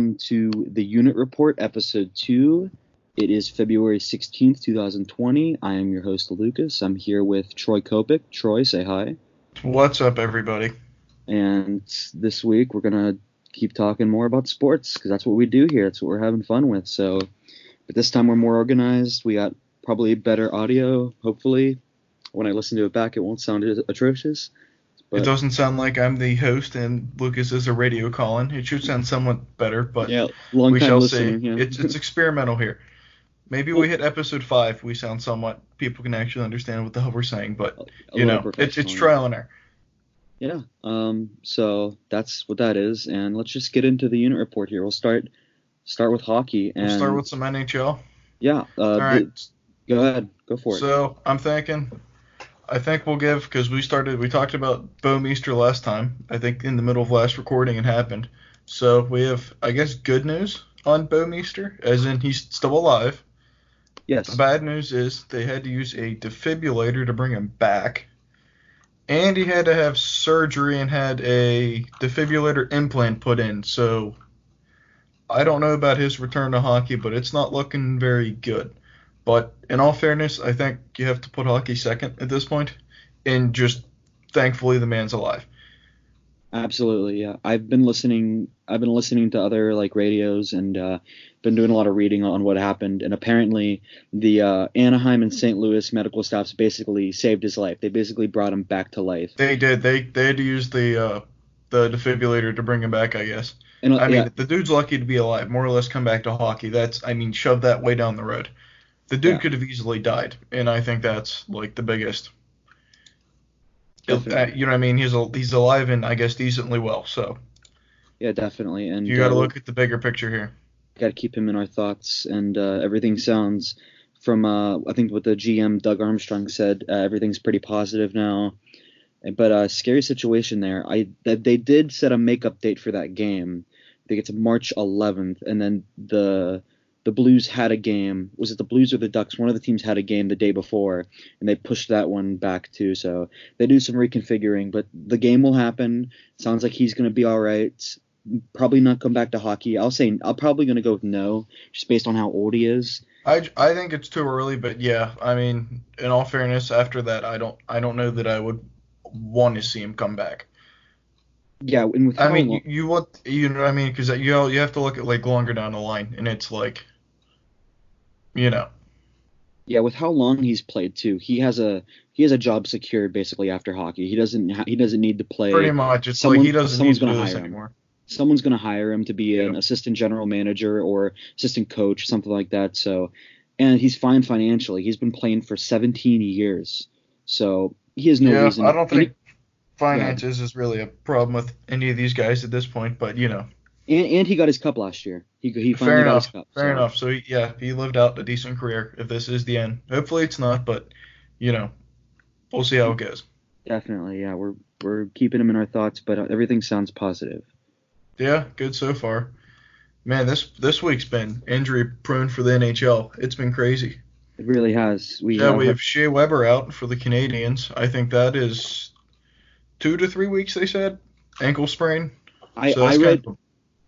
welcome to the Unit Report, Episode 2. It is February 16th, 2020. I am your host, Lucas. I'm here with Troy Kopik. Troy, say hi. What's up, everybody? And this week, we're going to keep talking more about sports because that's what we do here. That's what we're having fun with. So, but this time we're more organized. We got probably better audio, hopefully. When I listen to it back, it won't sound atrocious. But, it doesn't sound like I'm the host and Lucas is a radio calling. It should sound somewhat better, but yeah, long we shall see. Yeah. It's it's experimental here. Maybe we hit episode five, we sound somewhat people can actually understand what the hell we're saying, but you know, it's it's trial and error. Yeah. Um. So that's what that is, and let's just get into the unit report here. We'll start start with hockey and we'll start with some NHL. Yeah. Uh, All right. The, go ahead. Go for it. So I'm thinking I think we'll give because we started we talked about Bouwmeester last time. I think in the middle of last recording it happened. So we have I guess good news on Bouwmeester, as in he's still alive. Yes. The bad news is they had to use a defibrillator to bring him back. And he had to have surgery and had a defibrillator implant put in. So I don't know about his return to hockey, but it's not looking very good. But in all fairness, I think you have to put hockey second at this point, and just thankfully the man's alive. Absolutely, yeah. I've been listening. I've been listening to other like radios and uh, been doing a lot of reading on what happened. And apparently, the uh, Anaheim and St. Louis medical staffs basically saved his life. They basically brought him back to life. They did. They they had to use the uh, the defibrillator to bring him back. I guess. And, I mean, the dude's lucky to be alive. More or less, come back to hockey. That's I mean, shove that way down the road. The dude yeah. could have easily died, and I think that's like the biggest. Uh, you know what I mean? He's a, he's alive and I guess decently well. So. Yeah, definitely. And you got to uh, look at the bigger picture here. Got to keep him in our thoughts, and uh, everything sounds from uh, I think what the GM Doug Armstrong said. Uh, everything's pretty positive now, but uh, scary situation there. I that they did set a makeup date for that game. I think it's March 11th, and then the the Blues had a game. Was it the Blues or the Ducks? One of the teams had a game the day before, and they pushed that one back too. So they do some reconfiguring, but the game will happen. Sounds like he's going to be all right. Probably not come back to hockey. I'll say I'm probably going to go with no, just based on how old he is. I, I think it's too early, but yeah, I mean, in all fairness, after that, I don't I don't know that I would want to see him come back. Yeah, and with I mean, long, you, you want you know what I mean because you you have to look at like longer down the line, and it's like you know. Yeah, with how long he's played too, he has a he has a job secured basically after hockey. He doesn't ha- he doesn't need to play. Pretty much, it's someone, like he doesn't someone's need to do this anymore. Him. Someone's going to hire him to be yeah. an assistant general manager or assistant coach, something like that. So, and he's fine financially. He's been playing for 17 years, so he has no yeah, reason. I don't think finances yeah. is really a problem with any of these guys at this point, but you know. And, and he got his cup last year. He, he finally Fair got enough. his cup. Fair so. enough. So he, yeah, he lived out a decent career. If this is the end, hopefully it's not, but you know, we'll see how it goes. Definitely, yeah. We're we're keeping him in our thoughts, but everything sounds positive. Yeah, good so far. Man, this this week's been injury prone for the NHL. It's been crazy. It really has. We yeah, uh, we have Shea Weber out for the Canadiens. I think that is two to three weeks. They said ankle sprain. I, so I read of,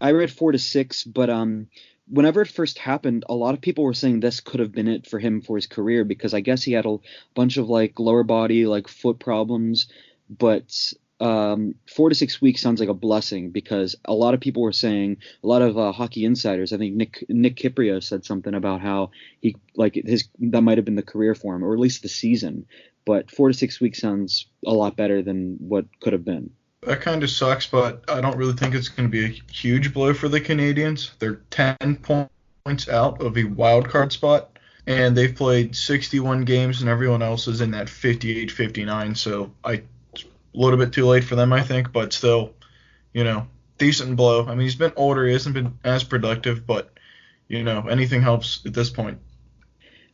I read four to six, but um, whenever it first happened, a lot of people were saying this could have been it for him for his career because I guess he had a bunch of like lower body like foot problems, but um, four to six weeks sounds like a blessing because a lot of people were saying a lot of uh, hockey insiders. I think Nick Nick Kypreos said something about how he like his that might have been the career for him or at least the season. But four to six weeks sounds a lot better than what could have been. That kind of sucks, but I don't really think it's going to be a huge blow for the Canadiens. They're 10 points out of a wild card spot, and they've played 61 games, and everyone else is in that 58 59. So I, a little bit too late for them, I think, but still, you know, decent blow. I mean, he's been older, he hasn't been as productive, but, you know, anything helps at this point.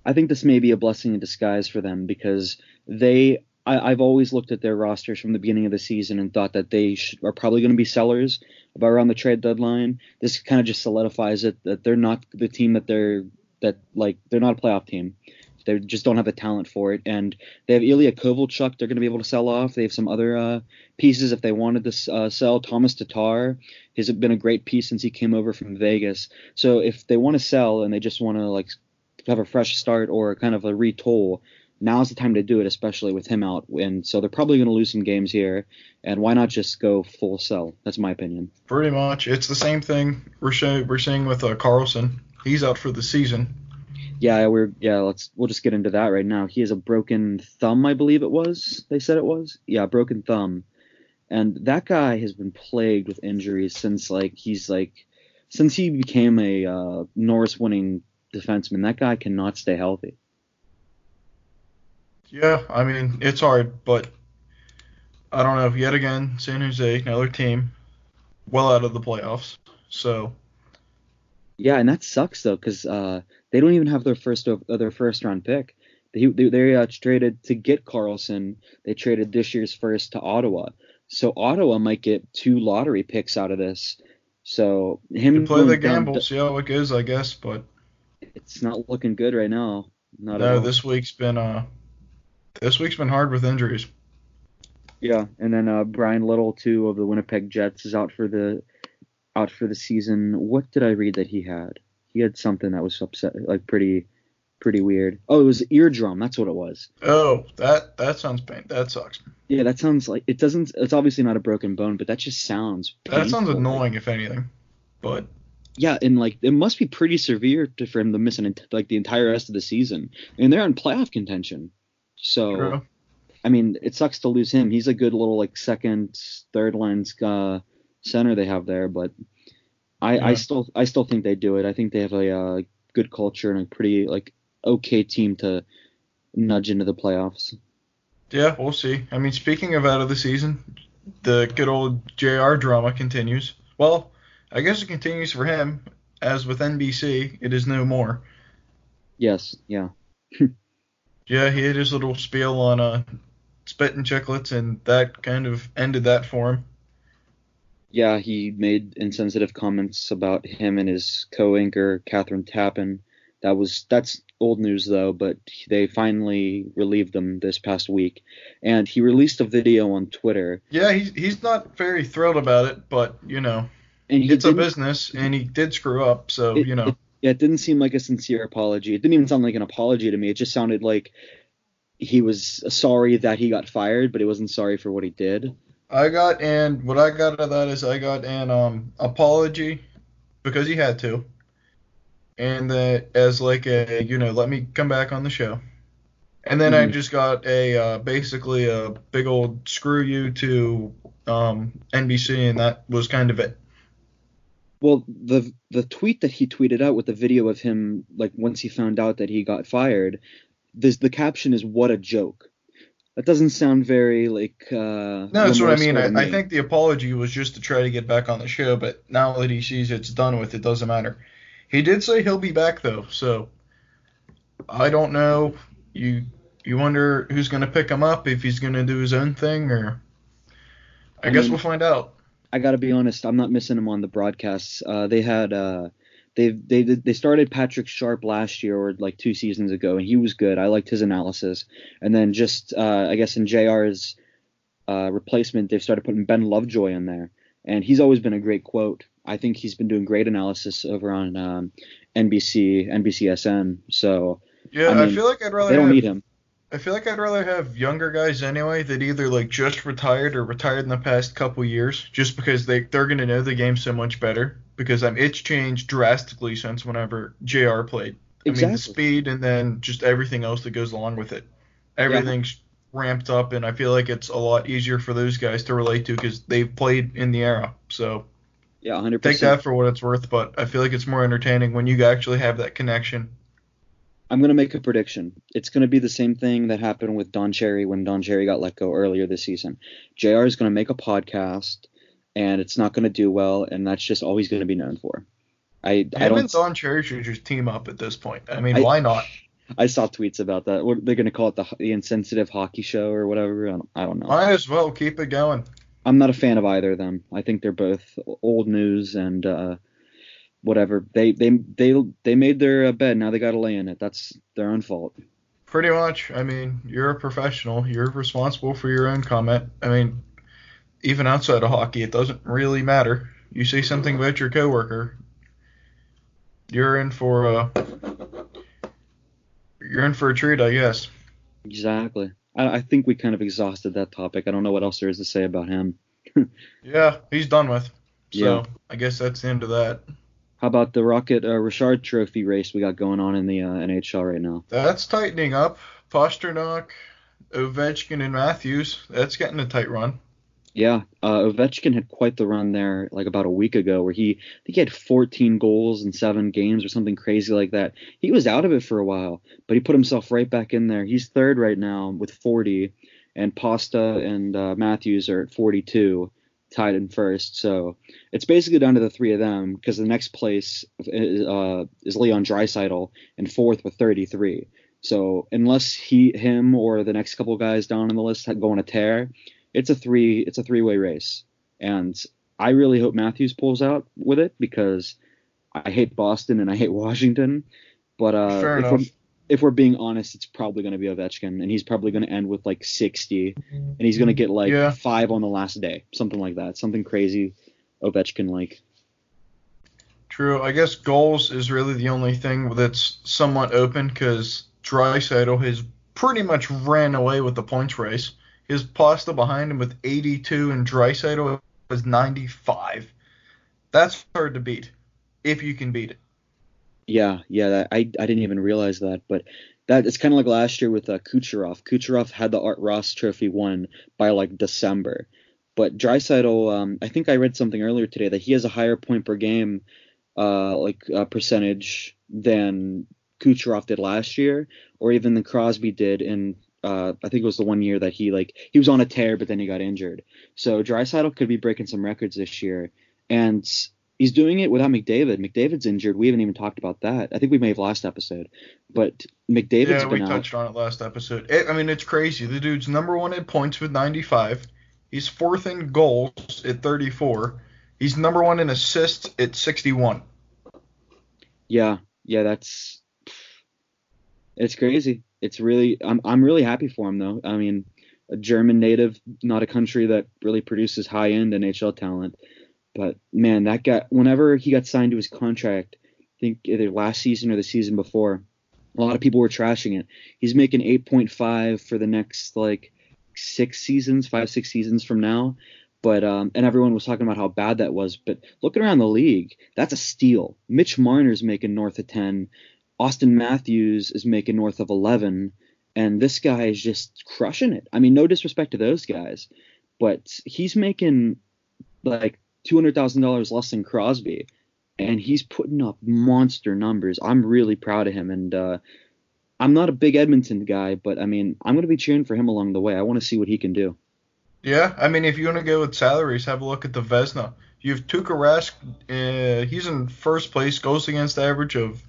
I think this may be a blessing in disguise for them because they I, have always looked at their rosters from the beginning of the season and thought that they should, are probably going to be sellers about around the trade deadline. This kind of just solidifies it that they're not the team that they're that like they're not a playoff team. They just don't have the talent for it. And they have Ilya Kovalchuk. They're going to be able to sell off. They have some other uh, pieces if they wanted to uh, sell. Thomas Tatar has been a great piece since he came over from Vegas. So if they want to sell and they just want to like have a fresh start or kind of a retool, now's the time to do it, especially with him out. And so they're probably going to lose some games here. And why not just go full sell? That's my opinion. Pretty much, it's the same thing we're saying we're seeing with uh, Karlsson. He's out for the season. Yeah, we're yeah. Let's we'll just get into that right now. He has a broken thumb, I believe it was. They said it was. Yeah, broken thumb. And that guy has been plagued with injuries since like he's like since he became a uh, Norris winning defenseman. That guy cannot stay healthy. Yeah, I mean it's hard, but I don't know. Yet again, San Jose, another team, well out of the playoffs. So. Yeah, and that sucks though, because uh, they don't even have their first uh, their first round pick. They they, they uh, traded to get Karlsson. They traded this year's first to Ottawa. So Ottawa might get two lottery picks out of this. So him you play the gamble, to, see how it goes, I guess, but it's not looking good right now. Not no, this week's been uh this week's been hard with injuries. Yeah, and then uh, Bryan Little too of the Winnipeg Jets is out for the out for the season. What did I read that he had? He had something that was upset, like pretty pretty weird. Oh, it was eardrum. That's what it was. Oh, that that sounds pain. That sucks. Yeah, that sounds like it doesn't. It's obviously not a broken bone, but that just sounds. Painful. That sounds annoying, if anything. But yeah, and like it must be pretty severe to, for him to miss an, like the entire rest of the season, and they're in playoff contention. So, True. I mean, it sucks to lose him. He's a good little like second, third line uh, center they have there, but I, yeah. I still I still think they do it. I think they have a uh, good culture and a pretty like okay team to nudge into the playoffs. Yeah, we'll see. I mean, speaking of out of the season, the good old JR drama continues. Well, I guess it continues for him. As with NBC, it is no more. Yes, yeah. yeah, he had his little spiel on uh, Spittin' Chiclets, and that kind of ended that for him. Yeah, he made insensitive comments about him and his co-anchor Kathryn Tappen. That was that's old news though, but they finally relieved them this past week, and he released a video on Twitter. Yeah, he's he's not very thrilled about it, but you know, it's a business, and he did screw up, so it, you know. It, yeah, it didn't seem like a sincere apology. It didn't even sound like an apology to me. It just sounded like he was sorry that he got fired, but he wasn't sorry for what he did. I got and what I got out of that is I got an um apology because he had to, and that as like a you know let me come back on the show, and then mm. I hmm. just got a uh, basically a big old screw you to um NBC, and that was kind of it. Well, the the tweet that he tweeted out with the video of him, like once he found out that he got fired, this the caption is "What a joke." That doesn't sound very like. Uh, no, that's what I mean. I, I, think the apology was just to try to get back on the show, but now that he sees it's done with, it doesn't matter. He did say he'll be back though, so I don't know. You you wonder who's going to pick him up if he's going to do his own thing, or I, I guess mean, we'll find out. I got to be honest, I'm not missing him on the broadcasts. Uh, they had uh, they they they started Patrick Sharp last year or like two seasons ago, and he was good. I liked his analysis. And then just uh, I guess in Jr's uh, replacement, they've started putting Ben Lovejoy in there, and he's always been a great quote. I think he's been doing great analysis over on um, NBC NBCSN. So yeah, I, mean, I feel like I'd rather they don't have, need him. I feel like I'd rather have younger guys anyway that either like just retired or retired in the past couple years, just because they they're gonna know the game so much better. Because um, it's changed drastically since whenever Jr. played. Exactly. I mean the speed and then just everything else that goes along with it. Everything's yeah. ramped up, and I feel like it's a lot easier for those guys to relate to because they've played in the era. So yeah, hundred percent. Take that for what it's worth, but I feel like it's more entertaining when you actually have that connection I'm going to make a prediction. It's going to be the same thing that happened with Don Cherry when Don Cherry got let go earlier this season. JR is going to make a podcast and it's not going to do well, and that's just all he's going to be known for. I, Him I don't. And Don Cherry should just team up at this point. I mean, I, why not? I saw tweets about that. What they're going to call it the, the insensitive hockey show or whatever. I don't, I don't know. Might as well keep it going. I'm not a fan of either of them. I think they're both old news and uh, whatever. They they they they made their uh, bed. Now they got to lay in it. That's their own fault. Pretty much. I mean, you're a professional. You're responsible for your own comment. I mean, even outside of hockey, it doesn't really matter. You say something about your coworker, you're in for a you're in for a treat, I guess. Exactly. I, I think we kind of exhausted that topic. I don't know what else there is to say about him. Yeah, he's done with. So Yeah. I guess that's the end of that. How about the Rocket uh, Richard Trophy race we got going on in the uh, NHL right now? That's tightening up. Pastrnak, Ovechkin, and Matthews. That's getting a tight run. Yeah, uh, Ovechkin had quite the run there, like about a week ago, where he I think he had 14 goals in seven games or something crazy like that. He was out of it for a while, but he put himself right back in there. He's third right now with 40, and Pasta and uh, Matthews are at 42, tied in first. So it's basically down to the three of them because the next place is, uh, is Leon Draisaitl and fourth with 33. So unless he, him, or the next couple guys down on the list go on a tear, it's a three it's a three way race, and I really hope Matthews pulls out with it because I hate Boston and I hate Washington. But uh, if, enough. If we're being honest, it's probably going to be Ovechkin, and he's probably going to end with like 60, and he's going to get like Yeah. five on the last day, something like that, something crazy, Ovechkin like. True. I guess goals is really the only thing that's somewhat open because Draisaitl has pretty much ran away with the points race. His Pasta behind him with 82 and Draisaitl was 95. That's hard to beat if you can beat it. Yeah, yeah, that, I I didn't even realize that, but that it's kind of like last year with uh, Kucherov. Kucherov had the Art Ross Trophy won by like December, but Draisaitl, um, I think I read something earlier today that he has a higher point per game, uh, like uh, percentage than Kucherov did last year, or even than Crosby did in. Uh, I think it was the one year that he like he was on a tear, but then he got injured. So Draisaitl could be breaking some records this year, and he's doing it without McDavid. McDavid's injured. We haven't even talked about that. I think we may have last episode, but McDavid's yeah, we out. touched on it last episode. It, I mean, it's crazy. The dude's number one in points with 95. He's fourth in goals at 34. He's number one in assists at 61. Yeah, yeah, that's it's crazy. It's really I'm I'm really happy for him though. I mean, a German native, not a country that really produces high end NHL talent. But man, that guy whenever he got signed to his contract, I think either last season or the season before, a lot of people were trashing it. He's making 8.5 for the next like six seasons, five six seasons from now. But um, and everyone was talking about how bad that was. But looking around the league, that's a steal. Mitch Marner's making north of 10. Auston Matthews is making north of 11, and this guy is just crushing it. I mean, no disrespect to those guys, but he's making like $200,000 less than Crosby, and he's putting up monster numbers. I'm really proud of him, and uh, I'm not a big Edmonton guy, but I mean, I'm going to be cheering for him along the way. I want to see what he can do. Yeah, I mean, if you want to go with salaries, have a look at the Vezina. You have Tuukka Rask. Uh, he's in first place, goals against average of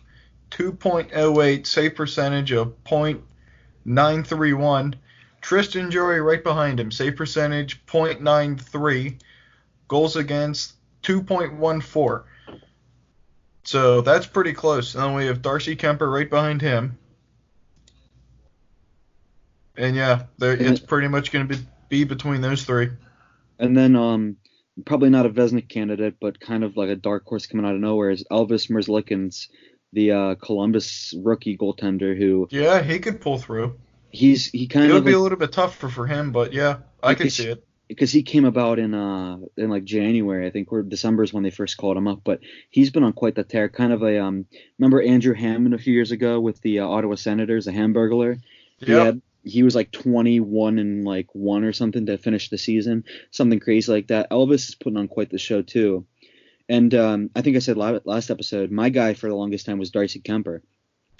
2.08, save percentage of .931. Tristan Jarry right behind him, save percentage .93, goals against 2.14. So that's pretty close. And then we have Darcy Kuemper right behind him. And yeah, And it's it- pretty much going to be, be between those three. And then um, probably not a Vezina candidate, but kind of like a dark horse coming out of nowhere is Elvis Merzlikins, the uh, Columbus rookie goaltender who Yeah, he could pull through. he's he kind It of would be like- a little bit tougher for him, but yeah, I can Because- see it. Because he came about in uh in like January, I think, or December is when they first called him up. But he's been on quite the tear. Kind of a um, remember Andrew Hammond a few years ago with the uh, Ottawa Senators, a Hamburglar. He Yeah, had he was like 21 and like one or something to finish the season, something crazy like that. Elvis is putting on quite the show too. And um, I think I said la- last episode, my guy for the longest time was Darcy Kuemper.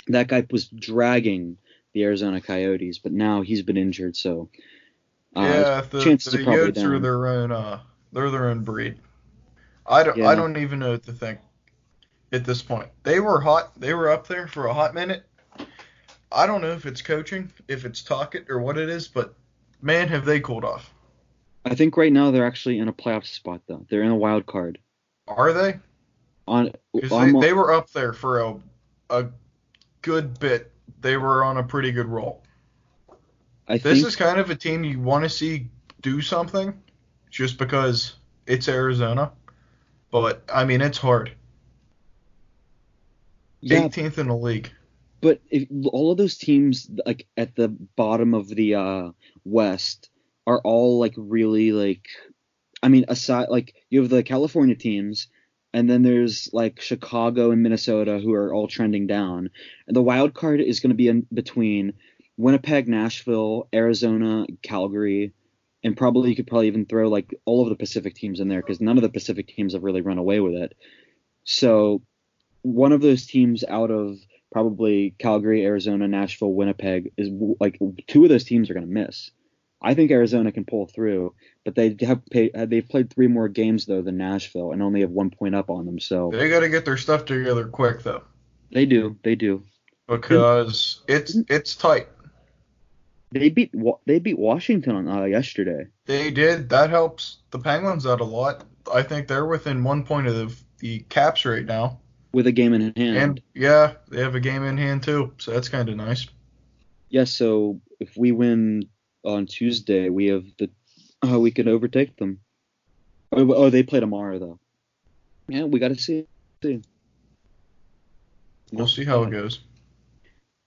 That guy was dragging the Arizona Coyotes, but now he's been injured, so uh, yeah. The, chances the are probably Yotes are their own. Uh, they're their own breed. I don't. Yeah. I don't even know what to think at this point. They were hot. They were up there for a hot minute. I don't know if it's coaching, if it's Tocchet, or what it is, but man, have they cooled off. I think right now they're actually in a playoff spot though. They're in a wild card. Are they? On, they, on- they were up there for a a good bit they were on a pretty good roll. I This think is kind of a team you want to see do something, just because it's Arizona. But I mean, it's hard. yeah, 18th in the league. but if all of those teams like at the bottom of the uh West are all like really like I mean aside like you have the California teams and then there's like Chicago and Minnesota who are all trending down. And the wild card is going to be in between Winnipeg, Nashville, Arizona, Calgary, and probably you could probably even throw like all of the Pacific teams in there because none of the Pacific teams have really run away with it. So one of those teams out of probably Calgary, Arizona, Nashville, Winnipeg is like two of those teams are going to miss. I think Arizona can pull through, but they have pay, uh, they've played three more games though than Nashville and only have one point up on them. So They got to get their stuff together quick though, they do, they do. because it's it's tight. They beat they beat Washington uh, yesterday. They did. That helps the Penguins out a lot. I think they're within one point of the, the Caps right now. with a game in hand. And yeah, they have a game in hand too, so that's kind of nice. yeah, so if we win on Tuesday, we have the uh, we can overtake them. Oh, oh, they play tomorrow though. Yeah, we got to see. see. We'll see how it goes.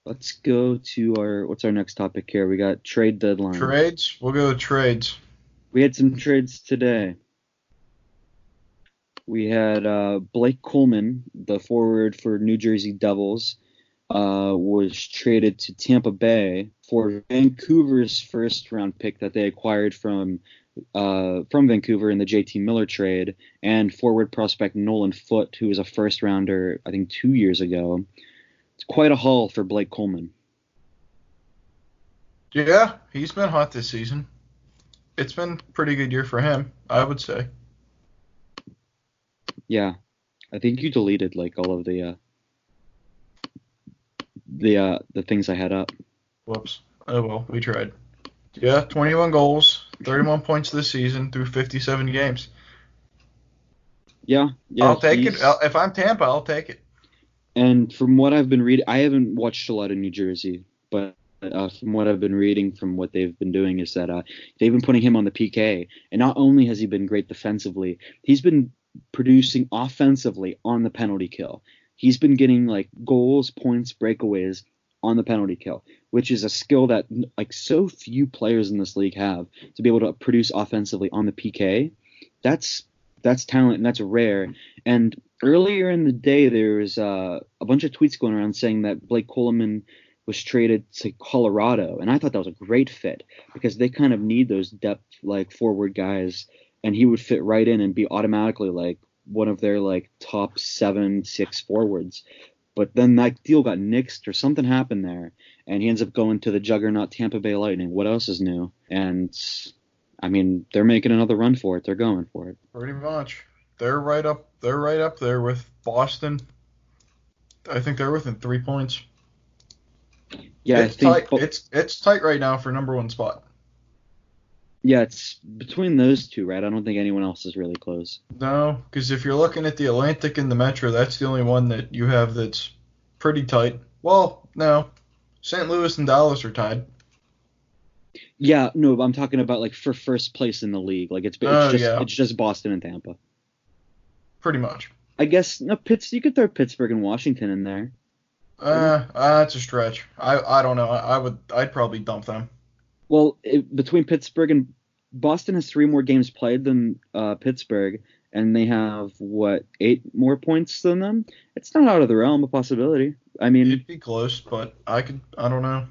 Let's go to our what's our next topic here? We got trade deadline. Trades. We'll go trades. We had some trades today. We had uh, Blake Coleman, the forward for New Jersey Devils, uh, was traded to Tampa Bay for Vancouver's first round pick that they acquired from uh, from Vancouver in the JT Miller trade, and forward prospect Nolan Foote, who was a first rounder, I think, two years ago. It's quite a haul for Blake Coleman. Yeah, he's been hot this season. It's been a pretty good year for him, I would say. Yeah, I think you deleted like all of the uh, the uh, the things I had up. Whoops. Oh well, we tried. Yeah, 21 goals, 31 points this season through 57 games. Yeah, yeah. I'll take it. I'll- If I'm Tampa, I'll take it. And from what I've been reading, I haven't watched a lot of New Jersey, but uh, from what I've been reading, from what they've been doing, is that uh, they've been putting him on the PK, and not only has he been great defensively, he's been producing offensively on the penalty kill. He's been getting like goals, points, breakaways on the penalty kill, which is a skill that like so few players in this league have to be able to produce offensively on the PK. That's that's talent and that's rare. And earlier in the day, there was uh, a bunch of tweets going around saying that Blake Coleman was traded to Colorado, and I thought that was a great fit because they kind of need those depth like forward guys, and he would fit right in and be automatically like one of their like top seven, six forwards. But then that deal got nixed or something happened there, and he ends up going to the juggernaut Tampa Bay Lightning. What else is new? And I mean, they're making another run for it. They're going for it. Pretty much. They're right up. They're right up there with Boston. I think they're within three points. Yeah, it's I think. tight. Bo- It's it's tight right now for number one spot. yeah, it's between those two, right? I don't think anyone else is really close. No, because if you're looking at the Atlantic and the Metro, that's the only one that you have that's pretty tight. Well, no, St. Louis and Dallas are tied. Yeah, no, I'm talking about like for first place in the league. Like it's, it's Oh, just yeah. it's just Boston and Tampa. Pretty much. I guess no Pitts. You could throw Pittsburgh and Washington in there. Uh, uh, that's a stretch. I I don't know. I, I would. I'd probably dump them. Well, it, between Pittsburgh and Boston has three more games played than uh, Pittsburgh, and they have what eight more points than them. It's not out of the realm of possibility. I mean, It'd be close, but I could. I don't know.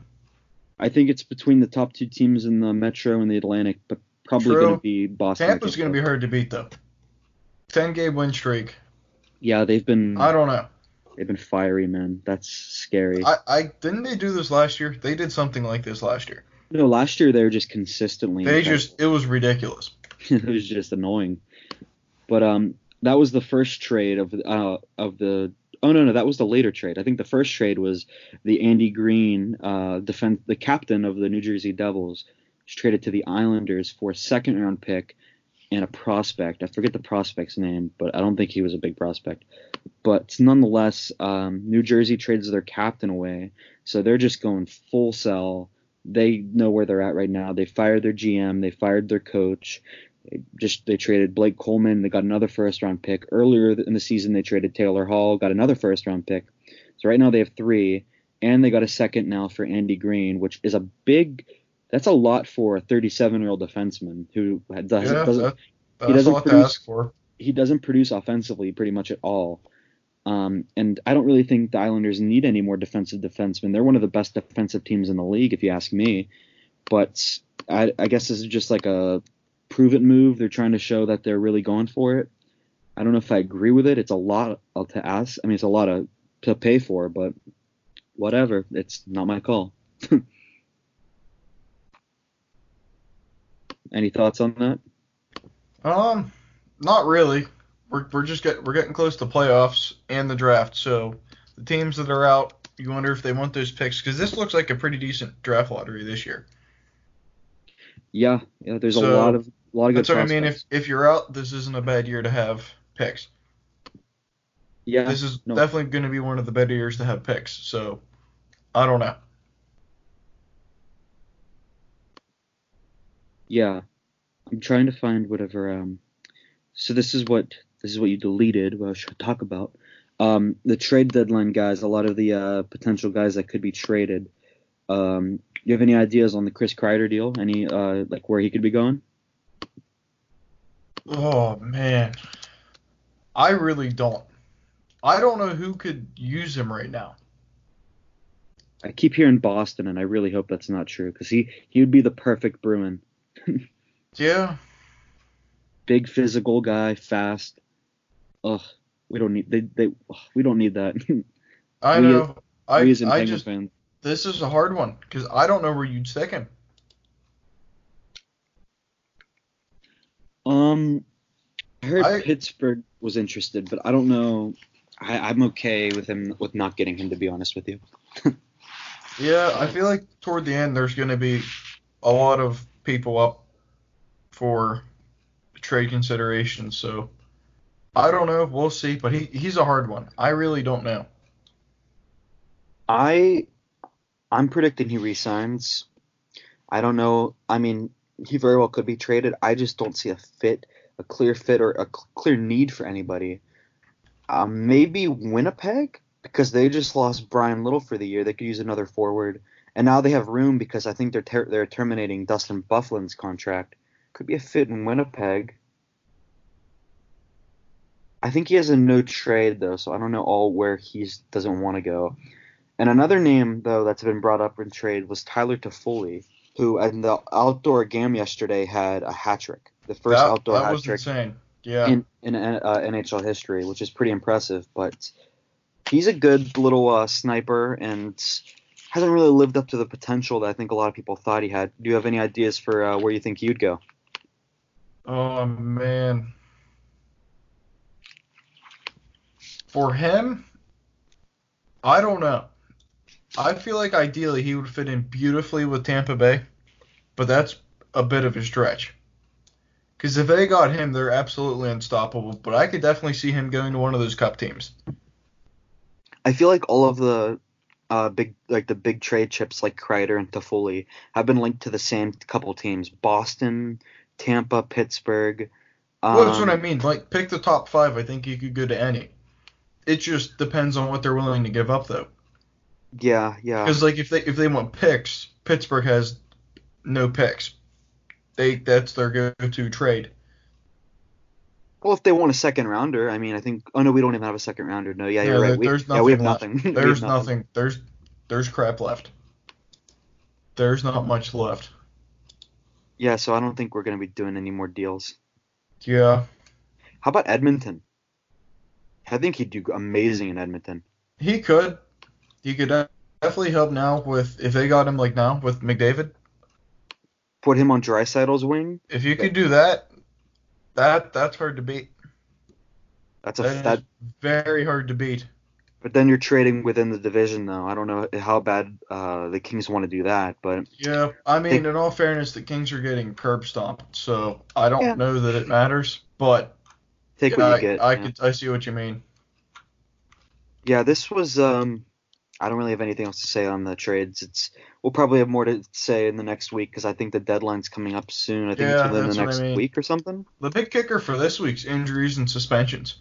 I think it's between the top two teams in the Metro and the Atlantic, but probably going to be Boston. Tampa's going to be hard to beat though. Ten game win streak. Yeah, they've been I don't know. they've been fiery, man. That's scary. I, I didn't they do this last year? They did something like this last year. no, last year they were just consistently. They incredible. just it was ridiculous. it was just annoying. But um, that was the first trade of uh of the. Oh no no that was the later trade. I think the first trade was the Andy Greene uh defense the captain of the New Jersey Devils traded to the Islanders for a second round pick and a prospect. I forget the prospect's name, but I don't think he was a big prospect. But nonetheless, um, New Jersey trades their captain away, so they're just going full sell. They know where they're at right now. They fired their GM, they fired their coach. They just they traded Blake Coleman. They got another first round pick earlier in the season. They traded Taylor Hall, got another first round pick. So right now they have three, and they got a second now for Andy Greene, which is a big. That's a lot for a 37 year old defenseman who does, Yeah, doesn't that, he doesn't a lot to produce- ask for. he doesn't produce offensively pretty much at all. Um, and I don't really think the Islanders need any more defensive defensemen. They're one of the best defensive teams in the league, if you ask me. But I, I guess this is just like a prove it move. They're trying to show that they're really going for it. I don't know if I agree with it. It's a lot to ask. I mean, it's a lot of, to pay for, but whatever. It's not my call. Any thoughts on that? Um, not really. We're we're just get we're getting close to playoffs and the draft. So the teams that are out, you wonder if they want those picks because this looks like a pretty decent draft lottery this year. Yeah, yeah. There's a lot of lot of good. That's what I mean. If if you're out, this isn't a bad year to have picks. yeah, This is no. definitely going to be one of the better years to have picks. So I don't know. Yeah, I'm trying to find whatever. Um, so this is what this is what you deleted. What I should talk about. Um, the trade deadline guys. A lot of the uh, potential guys that could be traded. Um, do you have any ideas on the Chris Kreider deal? Any uh, like where he could be going? Oh man, I really don't. I don't know who could use him right now. I keep hearing Boston, and I really hope that's not true because he he would be the perfect Bruin. Yeah, Big physical guy, fast. Ugh, we don't need they they ugh, we don't need that. I We- know. I as I Penguin just fans. this is a hard one because I don't know where you'd stick him. Um, I heard I- Pittsburgh was interested, but I don't know. I, I'm okay with him with not getting him, to be honest with you. Yeah, I feel like toward the end there's going to be a lot of people up for trade considerations. So I don't know. We'll see. But he he's a hard one. I really don't know. I I'm predicting he resigns. I don't know. I mean, he very well could be traded. I just don't see a fit, a clear fit, or a cl- clear need for anybody. Um, maybe Winnipeg because they just lost Bryan Little for the year. They could use another forward, and now they have room because I think they're ter- they're terminating Dustin Byfuglien's contract. Could be a fit in Winnipeg. I think he has a no trade though, so I don't know all where he doesn't want to go. And another name though that's been brought up in trade was Tyler Toffoli, who in the outdoor game yesterday had a hat trick, the first that outdoor that hat was trick insane. Yeah. in in uh, NHL history, which is pretty impressive. But he's a good little uh, sniper and hasn't really lived up to the potential that I think a lot of people thought he had. Do you have any ideas for uh, where you think would go? Oh man. For him, I don't know. I feel like ideally he would fit in beautifully with Tampa Bay, but that's a bit of a stretch. Because if they got him, they're absolutely unstoppable. But I could definitely see him going to one of those cup teams. I feel like all of the uh, big like the big trade chips like Kreider and Toffoli have been linked to the same couple teams: Boston, Tampa, Pittsburgh. Um, well, that's what I mean. Like, pick the top five. I think you could go to any. It just depends on what they're willing to give up, though. Yeah, yeah. Because like if they if they want picks, Pittsburgh has no picks. They that's their go-to trade. Well, if they want a second rounder, I mean, I think. Oh no, we don't even have a second rounder. No, yeah, Yeah, you're right. We, there's yeah, we have nothing nothing. We have There's nothing. There's there's crap left. There's not much left. Yeah, so I don't think we're gonna be doing any more deals. Yeah, How about Edmonton? I think he'd do amazing in Edmonton. he could. He could definitely help now with if they got him like now with McDavid. Put him on Draisaitl's wing. If you could do that, that that's hard to beat. That's a That is that. very hard to beat. But then you're trading within the division, though. I don't know how bad uh, the Kings want to do that, but Yeah, I mean, They- in all fairness, the Kings are getting curb stomped, so I don't Yeah. know that it matters. But take what I, you get. I yeah. could, I see what you mean. Yeah, this was. Um, I don't really have anything else to say on the trades. It's we'll probably have more to say in the next week because I think the deadline's coming up soon. I think Yeah, it's within the what I next mean. week or something. The big kicker for this week's injuries and suspensions.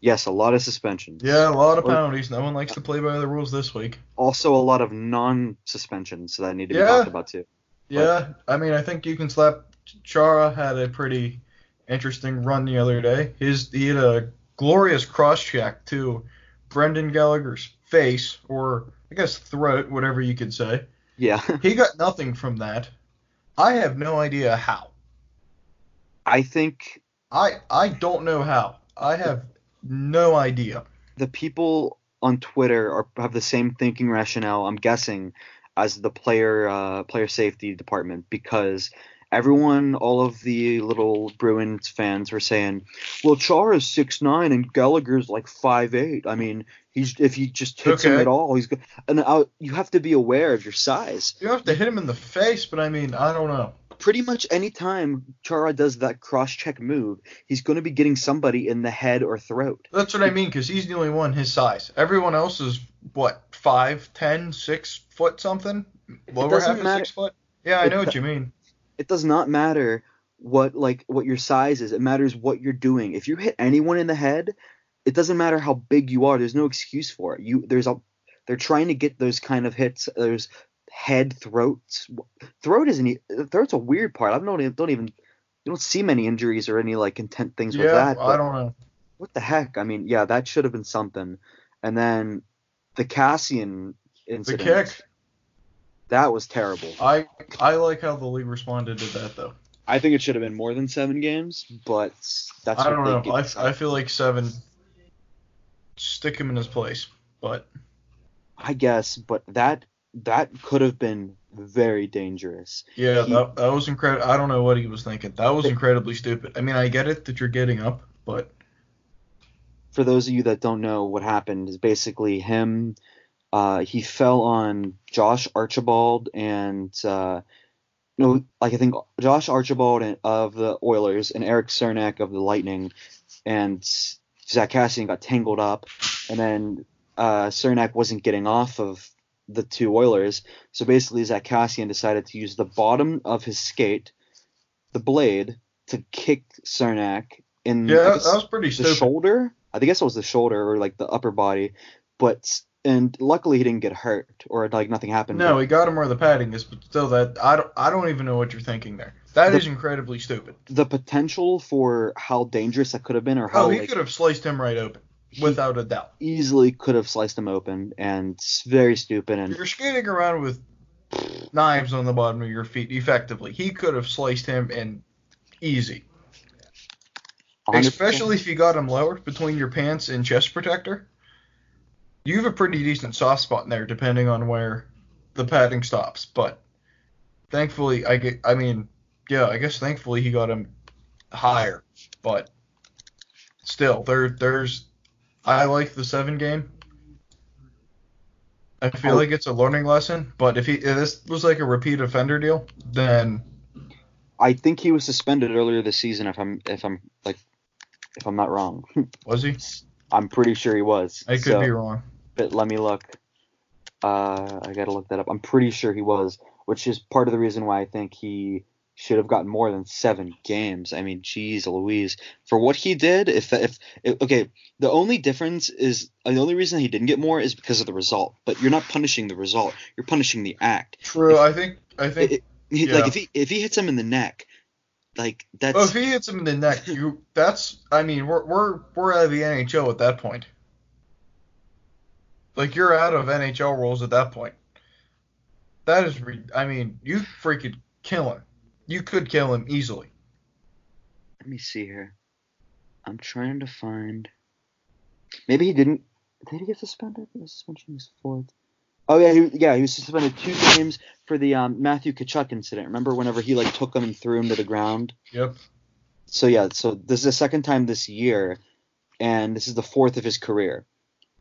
Yes, a lot of suspensions. Yeah, a lot of penalties. No one likes to play by the rules this week. Also, a lot of non-suspensions that need to be Yeah. talked about too. Yeah, I mean, I think you can slap. Chara had a pretty interesting run the other day. His he had a glorious cross check to Brendan Gallagher's face, or I guess throat, whatever you could say. Yeah, He got nothing from that. I have no idea how. I think I I don't know how. I have no idea. the people on Twitter are have the same thinking rationale. I'm guessing as the player uh, player safety department because everyone, all of the little Bruins fans were saying, "Well, Chara's six nine and Gallagher's like five eight. I mean, he's if he just hits him at all, he's good." And I, you have to be aware of your size. You have to hit him in the face, but I mean, I don't know. Pretty much any time Chara does that cross check move, he's going to be getting somebody in the head or throat. That's what I mean, because he's the only one his size. Everyone else is what five, ten, six foot something. Lower half matter. of six foot. Yeah, I know what you mean. It does not matter what like what your size is. It matters what you're doing. If you hit anyone in the head, it doesn't matter how big you are. There's no excuse for it. You there's a they're trying to get those kind of hits. There's head throats. Throat isn't throat's a weird part. I don't don't even you don't see many injuries or any like intent things with Yeah, that. I don't know. what the heck? I mean, yeah, that should have been something. And then the Kassian The incident. kick. That was terrible. I I like how the league responded to that though. I think it should have been more than seven games, but that's I don't know. I. I feel like seven. Stick him in his place, but I guess, but that that could have been very dangerous. yeah, He- that, that was incredible. I don't know what he was thinking. That was incredibly stupid. I mean, I get it that you're getting up, but For those of you that don't know, what happened is basically him. Uh, he fell on Josh Archibald and uh, no, like I think Josh Archibald and, of the Oilers and Erik Cernak of the Lightning, and Zack Kassian got tangled up, and then uh, Cernak wasn't getting off of the two Oilers, so basically Zack Kassian decided to use the bottom of his skate, the blade, to kick Cernak in yeah, that, was pretty the stupid. shoulder. I guess it was the shoulder or like the upper body, but and luckily he didn't get hurt or like nothing happened. No, he got him where the padding is, but still, that I don't I don't even know what you're thinking there. That The- is incredibly stupid. the potential for how dangerous that could have been or how Oh, he like, could have sliced him right open, without a doubt. easily could have sliced him open and it's very stupid and You're skating around with knives on the bottom of your feet, effectively. He could have sliced him in easy. 100%. Especially if you got him lower between your pants and chest protector. You have a pretty decent soft spot in there, depending on where the padding stops. But thankfully, I get. I mean, yeah, I guess thankfully he got him higher. But still, there, there's. I like the seven game. I feel Oh. like it's a learning lesson. But if he if this was like a repeat offender deal, then I think he was suspended earlier this season if I'm if I'm like if I'm not wrong. was he? I'm pretty sure he was. I could So- be wrong. but let me look. Uh, I gotta look that up. I'm pretty sure he was, which is part of the reason why I think he should have gotten more than seven games. I mean, geez, Louise, for what he did. If if, if okay, the only difference is uh, the only reason he didn't get more is because of the result. But you're not punishing the result. You're punishing the act. True. If- I think. I think. It- He, Yeah. Like if he if he hits him in the neck, like that's Oh, if he hits him in the neck, you that's I mean, we're we're we're out of the NHL at that point. Like you're out of NHL rules at that point. That is re- I mean, you freaking kill him. You could kill him easily. Let me see here. I'm trying to find. Maybe he didn't. Did he get suspended? The suspension was fourth. Oh yeah, he, yeah, he was suspended two games for the um, Matthew Tkachuk incident. Remember whenever he like took him and threw him to the ground? Yep. So yeah, so this is the second time this year, and this is the fourth of his career.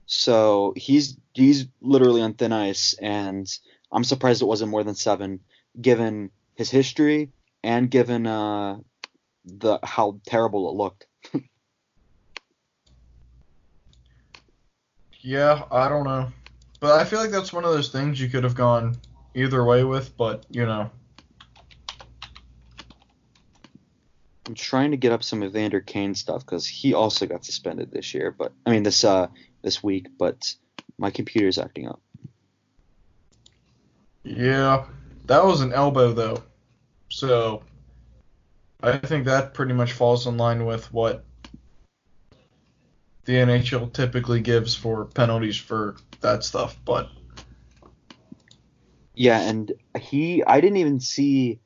So he's he's literally on thin ice, and I'm surprised it wasn't more than seven, given his history and given uh the how terrible it looked. Yeah, I don't know. But I feel like that's one of those things you could have gone either way with, but you know. I'm trying to get up some Evander Kane stuff because he also got suspended this year, but I mean this uh this week, but my computer's acting up. Yeah, that was an elbow though, so I think that pretty much falls in line with what the NHL typically gives for penalties for that stuff. But yeah, and he I didn't even see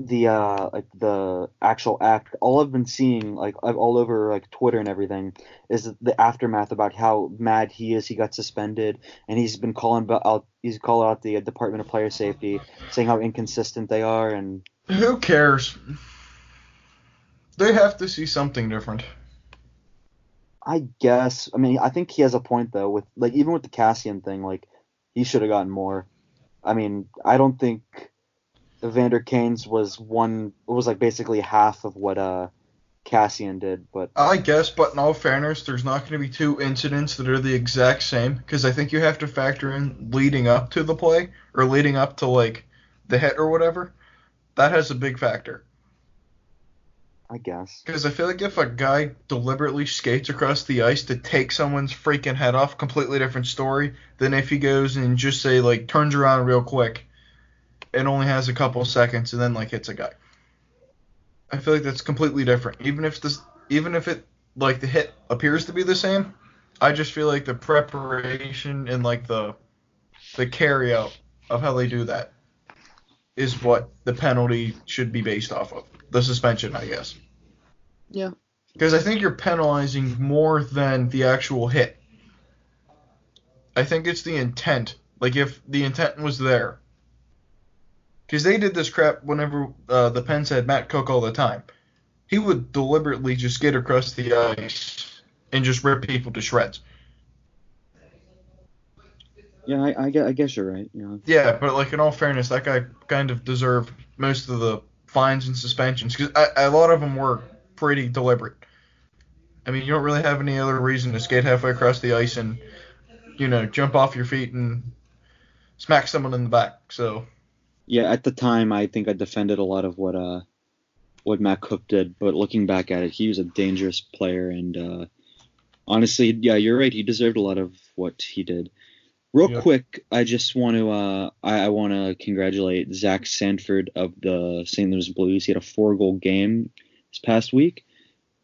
the uh like the actual act. All i've been seeing like all over like twitter and everything is the aftermath about how mad he is. He got suspended and he's been calling out he's calling out the department of player safety saying how inconsistent they are and who cares? They have to see something different i guess i mean i think he has a point though with like even with the Kassian thing like he should have gotten more i mean i don't think Evander Kane's was one It was like basically half of what uh Kassian did, but I guess, but in all fairness, there's not going to be two incidents that are the exact same because I think you have to factor in leading up to the play or leading up to like the hit or whatever. That has a big factor. I guess. Because I feel like if a guy deliberately skates across the ice to take someone's freaking head off, completely different story than if he goes and just say like turns around real quick it only has a couple seconds and then like hits a guy. I feel like that's completely different. Even if this, even if it like the hit appears to be the same, I just feel like the preparation and like the the carry out of how they do that is what the penalty should be based off of. The suspension, I guess. Yeah. Because I think you're penalizing more than the actual hit. I think it's the intent. Like if the intent was there, because they did this crap whenever uh, the Pens had Matt Cooke all the time. He would deliberately just get across the ice and just rip people to shreds. Yeah, I, I, I guess you're right. Yeah. Yeah, but like in all fairness, that guy kind of deserved most of the fines and suspensions because a lot of them were pretty deliberate. I mean, you don't really have any other reason to skate halfway across the ice and you know jump off your feet and smack someone in the back. So yeah, at the time, I think I defended a lot of what uh what Matt Cooke did, but looking back at it, he was a dangerous player, and uh, honestly, yeah, you're right. He deserved a lot of what he did. Real yep. quick, I just want to uh, I, I want to congratulate Zach Sanford of the St. Louis Blues. He had a four goal game this past week,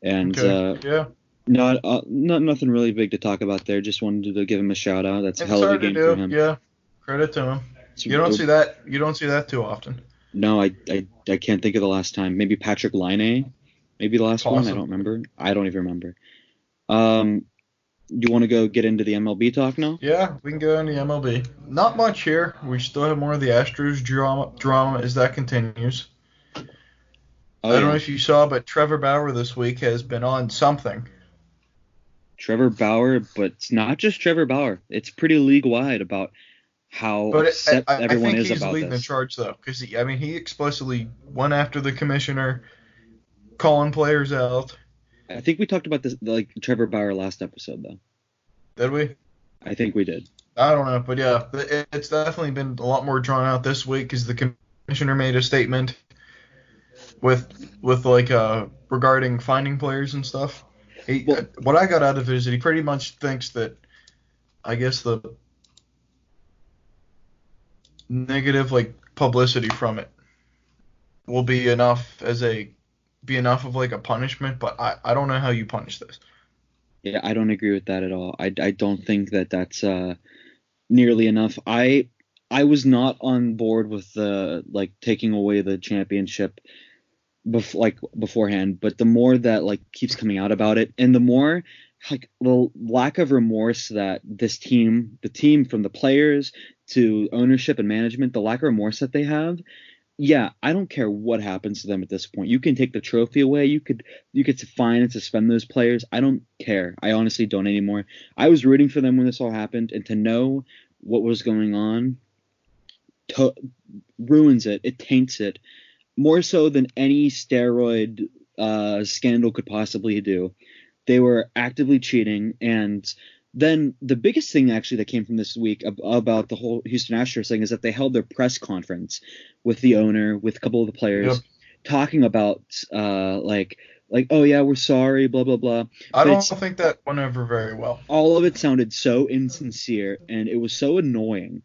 and okay. uh, yeah. Not, uh, not nothing really big to talk about there. Just wanted to give him a shout out. That's it's a hell of a game for him. Yeah, credit to him. You don't see that. You don't see that too often. No, I, I, I can't think of the last time. Maybe Patrick Laine. Maybe the last one. I don't remember. I don't even remember. Um, you want to go get into the MLB talk now? Yeah, we can go into MLB. Not much here. We still have more of the Astros drama drama as that continues. Oh, I don't yeah. know if you saw, but Trevor Bauer this week has been on something. Trevor Bauer, but it's not just Trevor Bauer. It's pretty league wide about how but upset I, I, everyone I think is he's about leading this. the charge though, because I mean he explicitly went after the commissioner, calling players out. I think we talked about this like Trevor Bauer last episode though. Did we? I think we did. I don't know, but yeah, it's definitely been a lot more drawn out this week because the commissioner made a statement with with like uh regarding finding players and stuff. He, well, what I got out of it is that he pretty much thinks that I guess the negative like publicity from it will be enough as a be enough of like a punishment, but I, I don't know how you punish this. Yeah, I don't agree with that at all. I, I don't think that that's uh, nearly enough. I I was not on board with the like taking away the championship bef- like beforehand, but the more that like keeps coming out about it, and the more like the lack of remorse that this team, the team from the players to ownership and management, the lack of remorse that they have, yeah, I don't care what happens to them at this point. You can take the trophy away. You could you could fine and suspend those players. I don't care. I honestly don't anymore. I was rooting for them when this all happened, and to know what was going on to, ruins it. It taints it more so than any steroid uh, scandal could possibly do. They were actively cheating, and then the biggest thing actually that came from this week about the whole Houston Astros thing is that they held their press conference with the owner, with a couple of the players, yep. talking about uh, like like oh yeah we're sorry blah blah blah. I but don't think that went over very well. All of it sounded so insincere and it was so annoying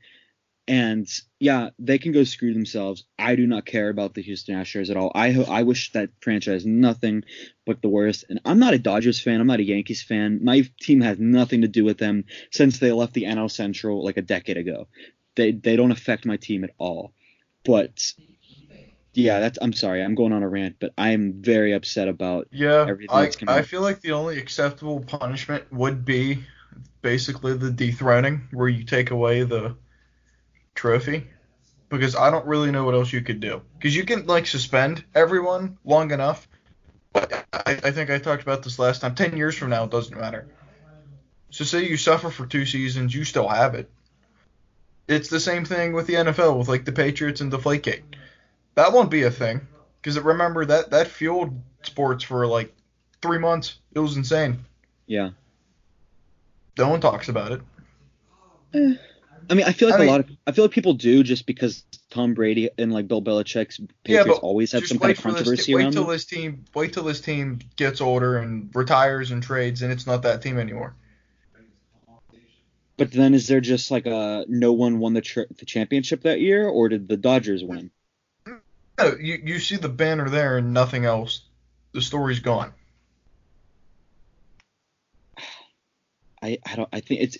and yeah, they can go screw themselves. I do not care about the Houston Astros at all. I I wish that franchise nothing but the worst. And I'm not a Dodgers fan. I'm not a Yankees fan. My team has nothing to do with them since they left the NL Central like a decade ago. They they don't affect my team at all. But yeah, that's I'm sorry. I'm going on a rant, but I'm very upset about yeah. Everything I I feel like the only acceptable punishment would be basically the dethroning, where you take away the trophy because I don't really know what else you could do. Because you can like suspend everyone long enough. But I, I think I talked about this last time. Ten years from now, it doesn't matter. So say you suffer for two seasons, you still have it. It's the same thing with the NFL with like the Patriots and Deflategate. That won't be a thing because remember that that fueled sports for like three months. It was insane. Yeah. No one talks about it. Eh. I mean, I feel like I a mean, lot of I feel like people do just because Tom Brady and like Bill Belichick's Patriots yeah, always have some kind of controversy wait around till them. this team wait till this team gets older and retires and trades and it's not that team anymore. But then is there just like a no one won the tr- the championship that year or did the Dodgers win? No, you you see the banner there and nothing else. The story's gone. I I don't I think it's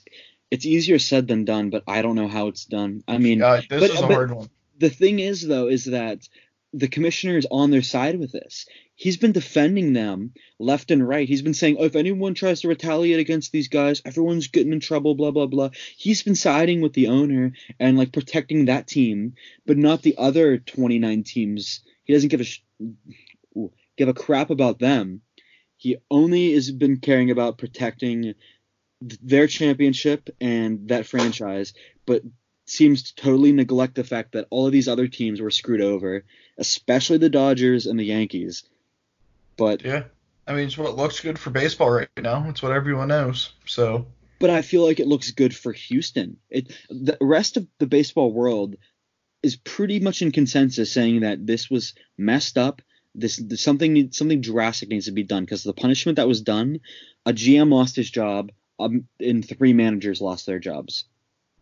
it's easier said than done, but I don't know how it's done. I mean, uh, this but, is a hard one. The thing is, though, is that the commissioner is on their side with this. He's been defending them left and right. He's been saying, oh, if anyone tries to retaliate against these guys, everyone's getting in trouble, blah, blah, blah. He's been siding with the owner and like protecting that team, but not the other 29 teams. He doesn't give a sh- give a crap about them. He only has been caring about protecting their championship and that franchise, but seems to totally neglect the fact that all of these other teams were screwed over, especially the Dodgers and the Yankees. But yeah, I mean, it's what looks good for baseball right now. It's what everyone knows. So. But I feel like it looks good for Houston. It the rest of the baseball world is pretty much in consensus saying that this was messed up. This, this something something drastic needs to be done because the punishment that was done, a GM lost his job, um, and three managers lost their jobs.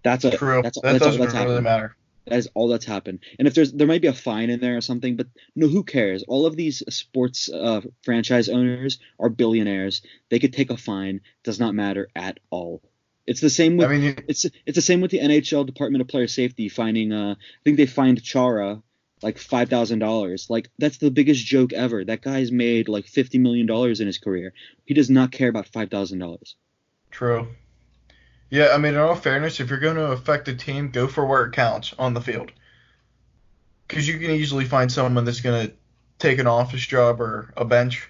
That's a true. That's, that that's doesn't all that's really happened. matter. That is all that's happened. And if there's there might be a fine in there or something, but no, who cares? All of these sports uh, franchise owners are billionaires. They could take a fine. Does not matter at all. It's the same with I mean, it's it's the same with the NHL Department of Player Safety finding. Uh, I think they fined Chara like five thousand dollars. Like that's the biggest joke ever. That guy's made like fifty million dollars in his career. He does not care about five thousand dollars. True. Yeah, I mean, in all fairness, if you're going to affect a team, go for where it counts on the field. Because you can easily find someone that's going to take an office job or a bench.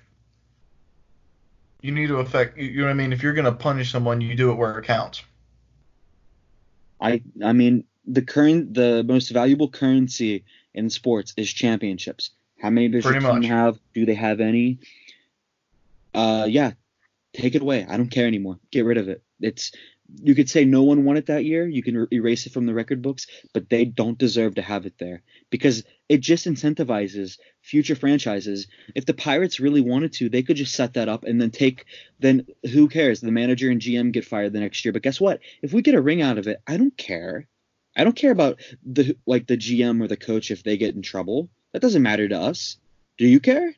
You need to affect, you know what I mean? If you're going to punish someone, you do it where it counts. I, I mean, the current, the most valuable currency in sports is championships. How many does your team have? Do they have any? Uh, yeah, take it away. I don't care anymore. Get rid of it. It's you could say no one won it that year. You can er- erase it from the record books, but they don't deserve to have it there because it just incentivizes future franchises. If the Pirates really wanted to, they could just set that up and then take. Then who cares? The manager and GM get fired the next year. But guess what? If we get a ring out of it, I don't care. I don't care about the like the GM or the coach if they get in trouble. That doesn't matter to us. Do you care?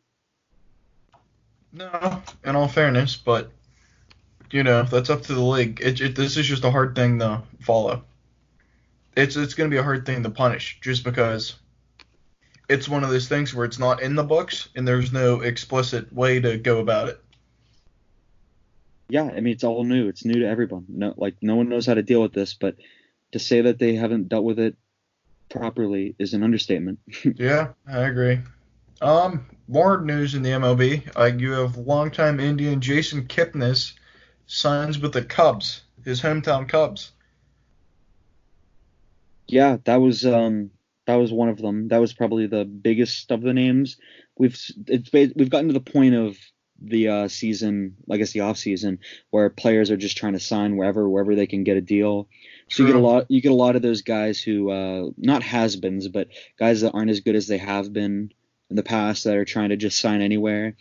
No, in all fairness, but you know that's up to the league. It, it, this is just a hard thing to follow. It's it's going to be a hard thing to punish just because it's one of those things where it's not in the books and there's no explicit way to go about it. Yeah, I mean it's all new. It's new to everyone. No, like no one knows how to deal with this, but to say that they haven't dealt with it properly is an understatement. yeah, I agree. Um, more news in the MLB. Uh, you have longtime Indian Jason Kipnis signs with the Cubs, his hometown Cubs. Yeah, that was um that was one of them. That was probably the biggest of the names. We've it's we've gotten to the point of the uh, season, I guess the off season, where players are just trying to sign wherever wherever they can get a deal. So you get a lot you get a lot of those guys who uh, not has-beens, but guys that aren't as good as they have been in the past that are trying to just sign anywhere.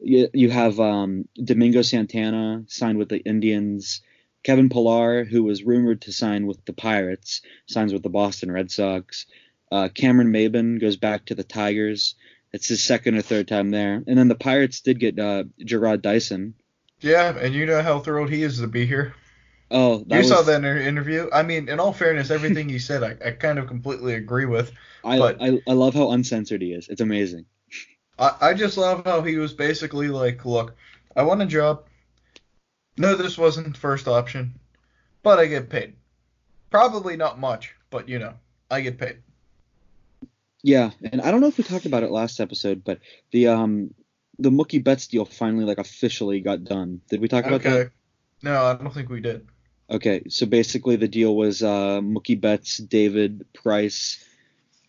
You, you have um, Domingo Santana signed with the Indians. Kevin Pillar, who was rumored to sign with the Pirates, signs with the Boston Red Sox. Uh, Cameron Maybin goes back to the Tigers. It's his second or third time there. And then the Pirates did get uh, Jarrod Dyson. Yeah, and you know how thrilled he is to be here. Oh, you was, saw that in interview. I mean, in all fairness, everything he said, I, I kind of completely agree with. I, but I, I love how uncensored he is. It's amazing. I, I just love how he was basically like, look, I want a job. No, this wasn't first option, but I get paid. Probably not much, but you know, I get paid. Yeah, and I don't know if we talked about it last episode, but the um the Mookie Betts deal finally like officially got done. Did we talk about okay. that? No, I don't think we did. Okay, so basically the deal was uh, Mookie Betts, David Price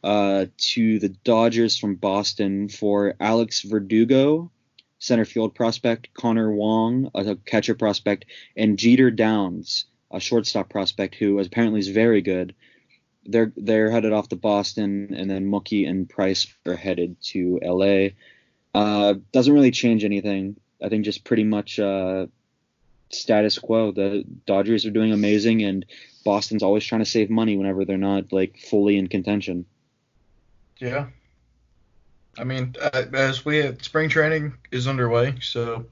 uh, to the Dodgers from Boston for Alex Verdugo, center field prospect, Connor Wong, a catcher prospect, and Jeter Downs, a shortstop prospect who apparently is very good they're they're headed off to Boston, and then Mookie and Price are headed to L.A. Uh, doesn't really change anything. I think just pretty much uh, status quo. The Dodgers are doing amazing, and Boston's always trying to save money whenever they're not like fully in contention. Yeah. I mean, uh, as we have, spring training is underway, so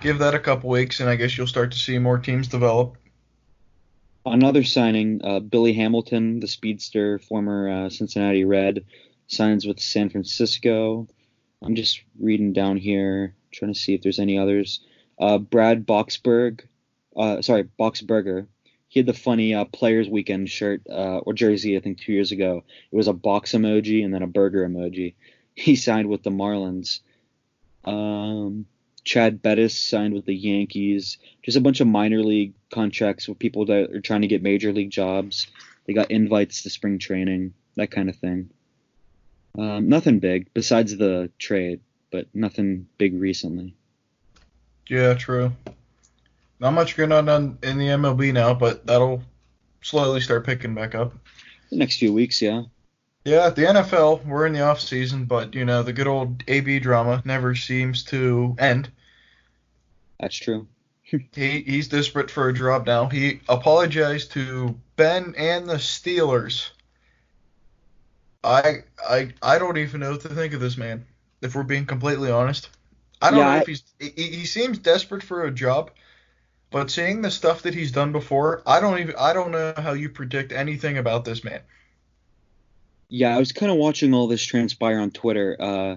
give that a couple weeks, and I guess you'll start to see more teams develop another signing, uh, Billy Hamilton, the speedster, former uh, Cincinnati Red, signs with San Francisco. I'm just reading down here, trying to see if there's any others. Uh, Brad Boxberg, uh, sorry, Boxberger. He had the funny uh, Players Weekend shirt uh, or jersey, I think, two years ago. It was a box emoji and then a burger emoji. He signed with the Marlins. Um, Chad Bettis signed with the Yankees. Just a bunch of minor league contracts with people that are trying to get major league jobs. They got invites to spring training, that kind of thing. Um, nothing big besides the trade, but nothing big recently. Yeah, true. Not much going on in the MLB now, but that'll slowly start picking back up. The next few weeks, yeah. Yeah, the NFL, we're in the off season, but you know the good old AB drama never seems to end. That's true. he he's desperate for a drop now. He apologized to Ben and the Steelers. I I I don't even know what to think of this man. If we're being completely honest, I don't yeah, know if he's he, he seems desperate for a job, but seeing the stuff that he's done before, I don't even I don't know how you predict anything about this man. Yeah, I was kind of watching all this transpire on Twitter. Uh,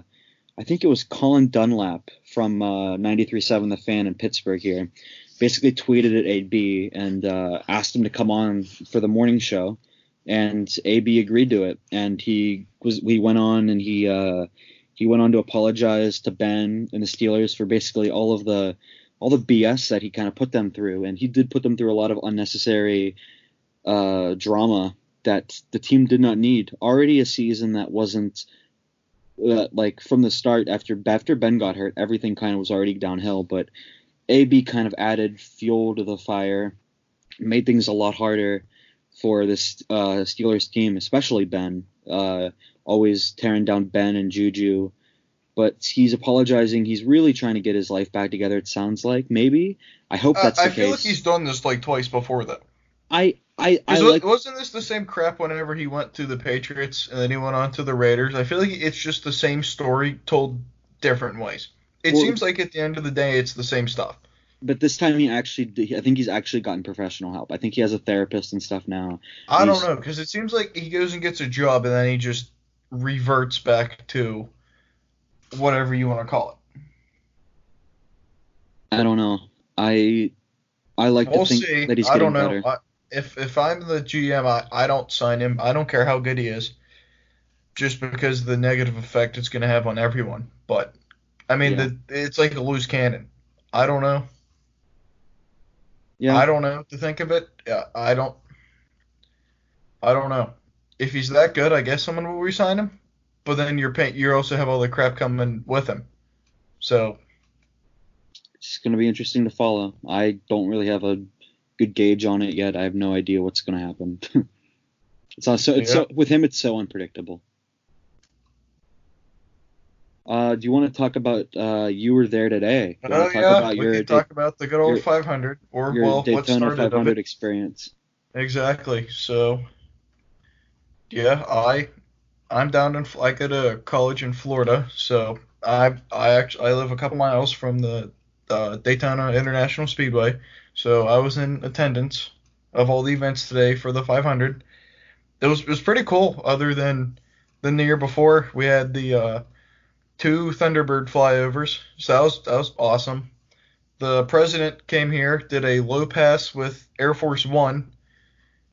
I think it was Colin Dunlap from uh, 93.7 The Fan in Pittsburgh here, basically tweeted at AB and uh, asked him to come on for the morning show, and AB agreed to it. And he was we went on and he uh, he went on to apologize to Ben and the Steelers for basically all of the all the BS that he kind of put them through, and he did put them through a lot of unnecessary uh, drama that the team did not need. Already a season that wasn't uh, like from the start after after Ben got hurt, everything kind of was already downhill. But AB kind of added fuel to the fire, made things a lot harder for this uh, Steelers team, especially Ben. Uh, always tearing down Ben and Juju. But he's apologizing. He's really trying to get his life back together. It sounds like maybe. I hope that's uh, the case. I feel like he's done this like twice before though. I I, I like, wasn't this the same crap whenever he went to the Patriots and then he went on to the Raiders? I feel like it's just the same story told different ways. It well, seems like at the end of the day, it's the same stuff. But this time he actually, I think he's actually gotten professional help. I think he has a therapist and stuff now. I he's, don't know because it seems like he goes and gets a job and then he just reverts back to whatever you want to call it. I don't know. I I like we'll to think see. that he's getting I don't know. better. I, if if I'm the GM, I, I don't sign him. I don't care how good he is, just because the negative effect it's going to have on everyone. But I mean, yeah. the, it's like a loose cannon. I don't know. Yeah. I don't know to think of it. I don't. I don't know. If he's that good, I guess someone will resign him. But then you're pay- you also have all the crap coming with him. So it's going to be interesting to follow. I don't really have a good gauge on it yet. I have no idea what's going to happen. it's also it's Yeah. so with him it's so unpredictable. Uh, do you want to talk about uh, you were there today? Do Oh yeah, about we your can talk about the good old your- 500 or well, what Daytona started of 500 it. experience. Exactly. So, yeah, I I'm down in I go to college in Florida, so I I actually I live a couple miles from the uh, Daytona International Speedway, so I was in attendance of all the events today for the 500. It was it was pretty cool. Other than than the year before, we had the uh, two Thunderbird flyovers, so that was that was awesome. The president came here, did a low pass with Air Force One,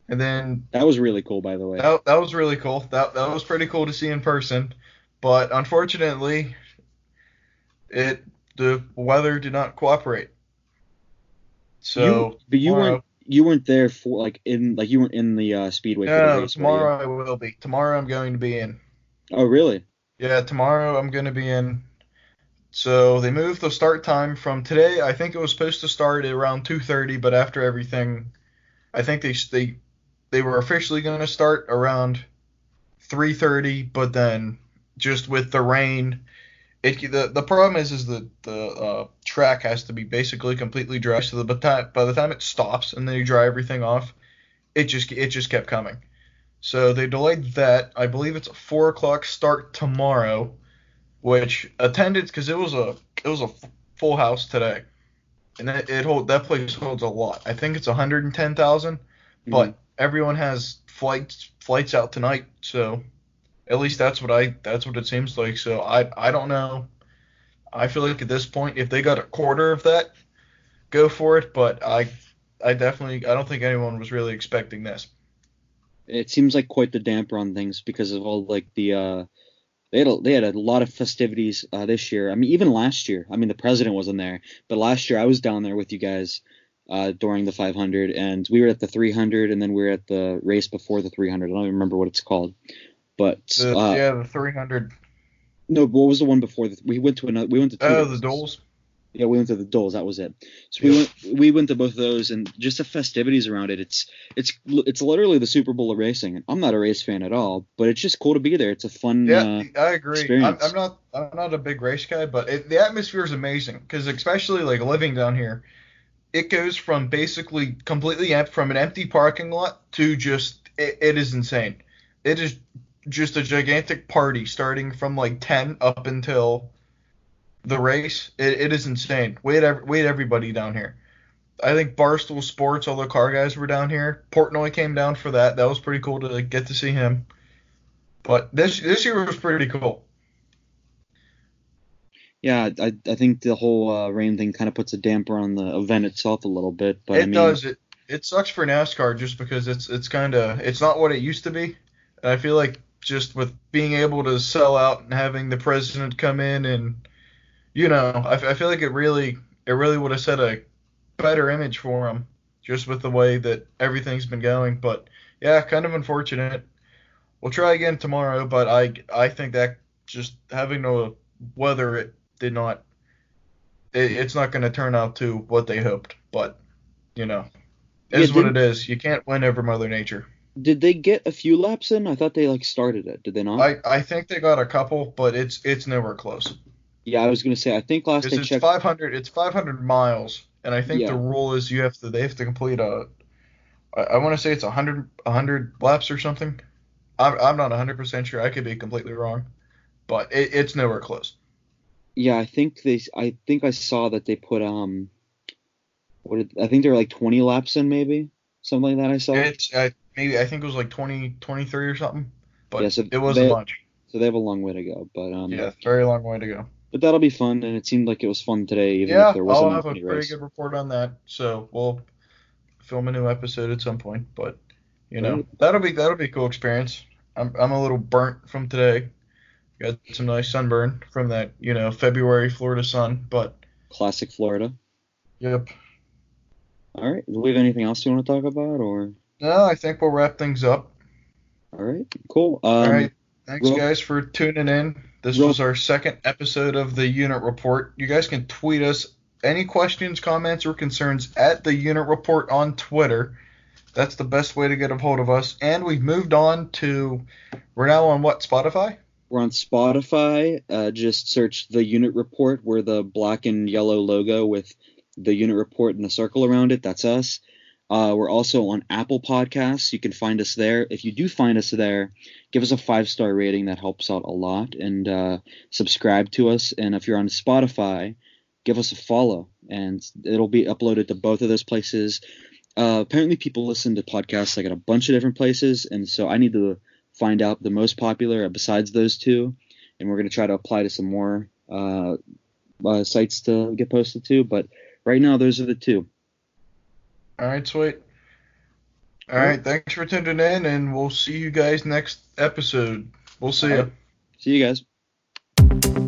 and then That was really cool, by the way. that, that was really cool. That that was pretty cool to see in person. But unfortunately, it the weather did not cooperate. So you, but you tomorrow- weren't you weren't there for like in like you weren't in the uh, speedway. no, race, tomorrow I will be. Tomorrow I'm going to be in. Oh really? Yeah, tomorrow I'm going to be in. So they moved the start time from today. I think it was supposed to start at around 2:30, but after everything, I think they they they were officially going to start around 3:30, but then just with the rain, it the the problem is is that the uh, track has to be basically completely dry. So the, by the time it stops and then you dry everything off, it just it just kept coming. So they delayed that. I believe it's a four o'clock start tomorrow, which attendance because it was a it was a f- full house today, and it, it hold that place holds a lot. I think it's 110,000, hmm. but everyone has flights flights out tonight, so at least that's what I that's what it seems like. So I I don't know. I feel like at this point, if they got a quarter of that, go for it. But I I definitely I don't think anyone was really expecting this. It seems like quite the damper on things because of all like the uh they had a, they had a lot of festivities uh, this year. I mean, even last year. I mean, the president wasn't there, but last year I was down there with you guys uh, during the 500, and we were at the 300, and then we were at the race before the 300. I don't even remember what it's called, but The, uh, yeah, the 300. no, what was the one before? The, we went to another. We went to two Oh, the races. Yeah, we went to the Duels. That was it. So we went we went to both of those, and just the festivities around it. It's it's it's literally the Super Bowl of racing. I'm not a race fan at all, but it's just cool to be there. It's a fun. Yeah, Uh, I agree. I'm, experience. I'm not I'm not a big race guy, but it, the atmosphere is amazing because especially like living down here, it goes from basically completely empty from an empty parking lot to just it, it is insane. It is just a gigantic party starting from like 10 up until the race. It, it is insane. We Wait, ev- wait, everybody down here. I think Barstool Sports, all the car guys were down here. Portnoy came down for that. That was pretty cool to get to see him. But this this year was pretty cool. yeah, I I think the whole uh, rain thing kind of puts a damper on the event itself a little bit, but it I mean, does. It it sucks for NASCAR just because it's it's kind of it's not what it used to be. And I feel like just with being able to sell out and having the president come in and you know, I feel like it really it really would have set a better image for him just with the way that everything's been going. But yeah, kind of unfortunate. We'll try again tomorrow, but I I think that just having no weather it did not it, it's not going to turn out to what they hoped. But you know, it is Yeah, what didn't- it is. You can't win over Mother Nature. did they get a few laps in? I thought they like started it. Did they not? I, I think they got a couple, but it's it's nowhere close. Yeah, I was gonna say. I think last I it's checked. 500 it's 500 miles, and I think Yeah. the rule is you have to they have to complete a I, I want to say it's 100 100 laps or something. I'm I'm not 100 percent sure. I could be completely wrong, but it, it's nowhere close. Yeah, I think they. I think I saw that they put um. What did, I think they were like 20 laps in, maybe something like that. I saw. It's uh, maybe I think it was like 20 23 or something, but Yeah, so it was they- a bunch. So they have a long way to go, but um. Yeah, very long way to go. But that'll be fun, and it seemed like it was fun today, even yeah, if there wasn't any. Yeah, I'll have a pretty race. good report on that. So we'll film a new episode at some point. But you know, Right. that'll be that'll be a cool experience. I'm I'm a little burnt from today. Got some nice sunburn from that, you know, February Florida sun. But Classic Florida. yep. All right. Do we have anything else you want to talk about, or? No, I think we'll wrap things up. All right. Cool. Um, All right. Thanks real- guys for tuning in. This was our second episode of the unit report. You guys can tweet us any questions, comments, or concerns at the Unit Report on Twitter. That's the best way to get a hold of us. And we've moved on to we're now on what Spotify. We're on Spotify. Uh, just search the Unit Report. We're the black and yellow logo with the Unit Report and the circle around it. That's us. Uh, we're also on Apple Podcasts. You can find us there. If you do find us there, give us a five star rating. That helps out a lot. And uh, subscribe to us. And if you're on Spotify, give us a follow. And it'll be uploaded to both of those places. Uh, apparently, people listen to podcasts like at a bunch of different places. And so I need to find out the most popular besides those two. And we're going to try to apply to some more uh, uh, sites to get posted to. But right now, those are the two. All right, sweet. All right, thanks for tuning in, and we'll see you guys next episode. We'll see you. See you guys.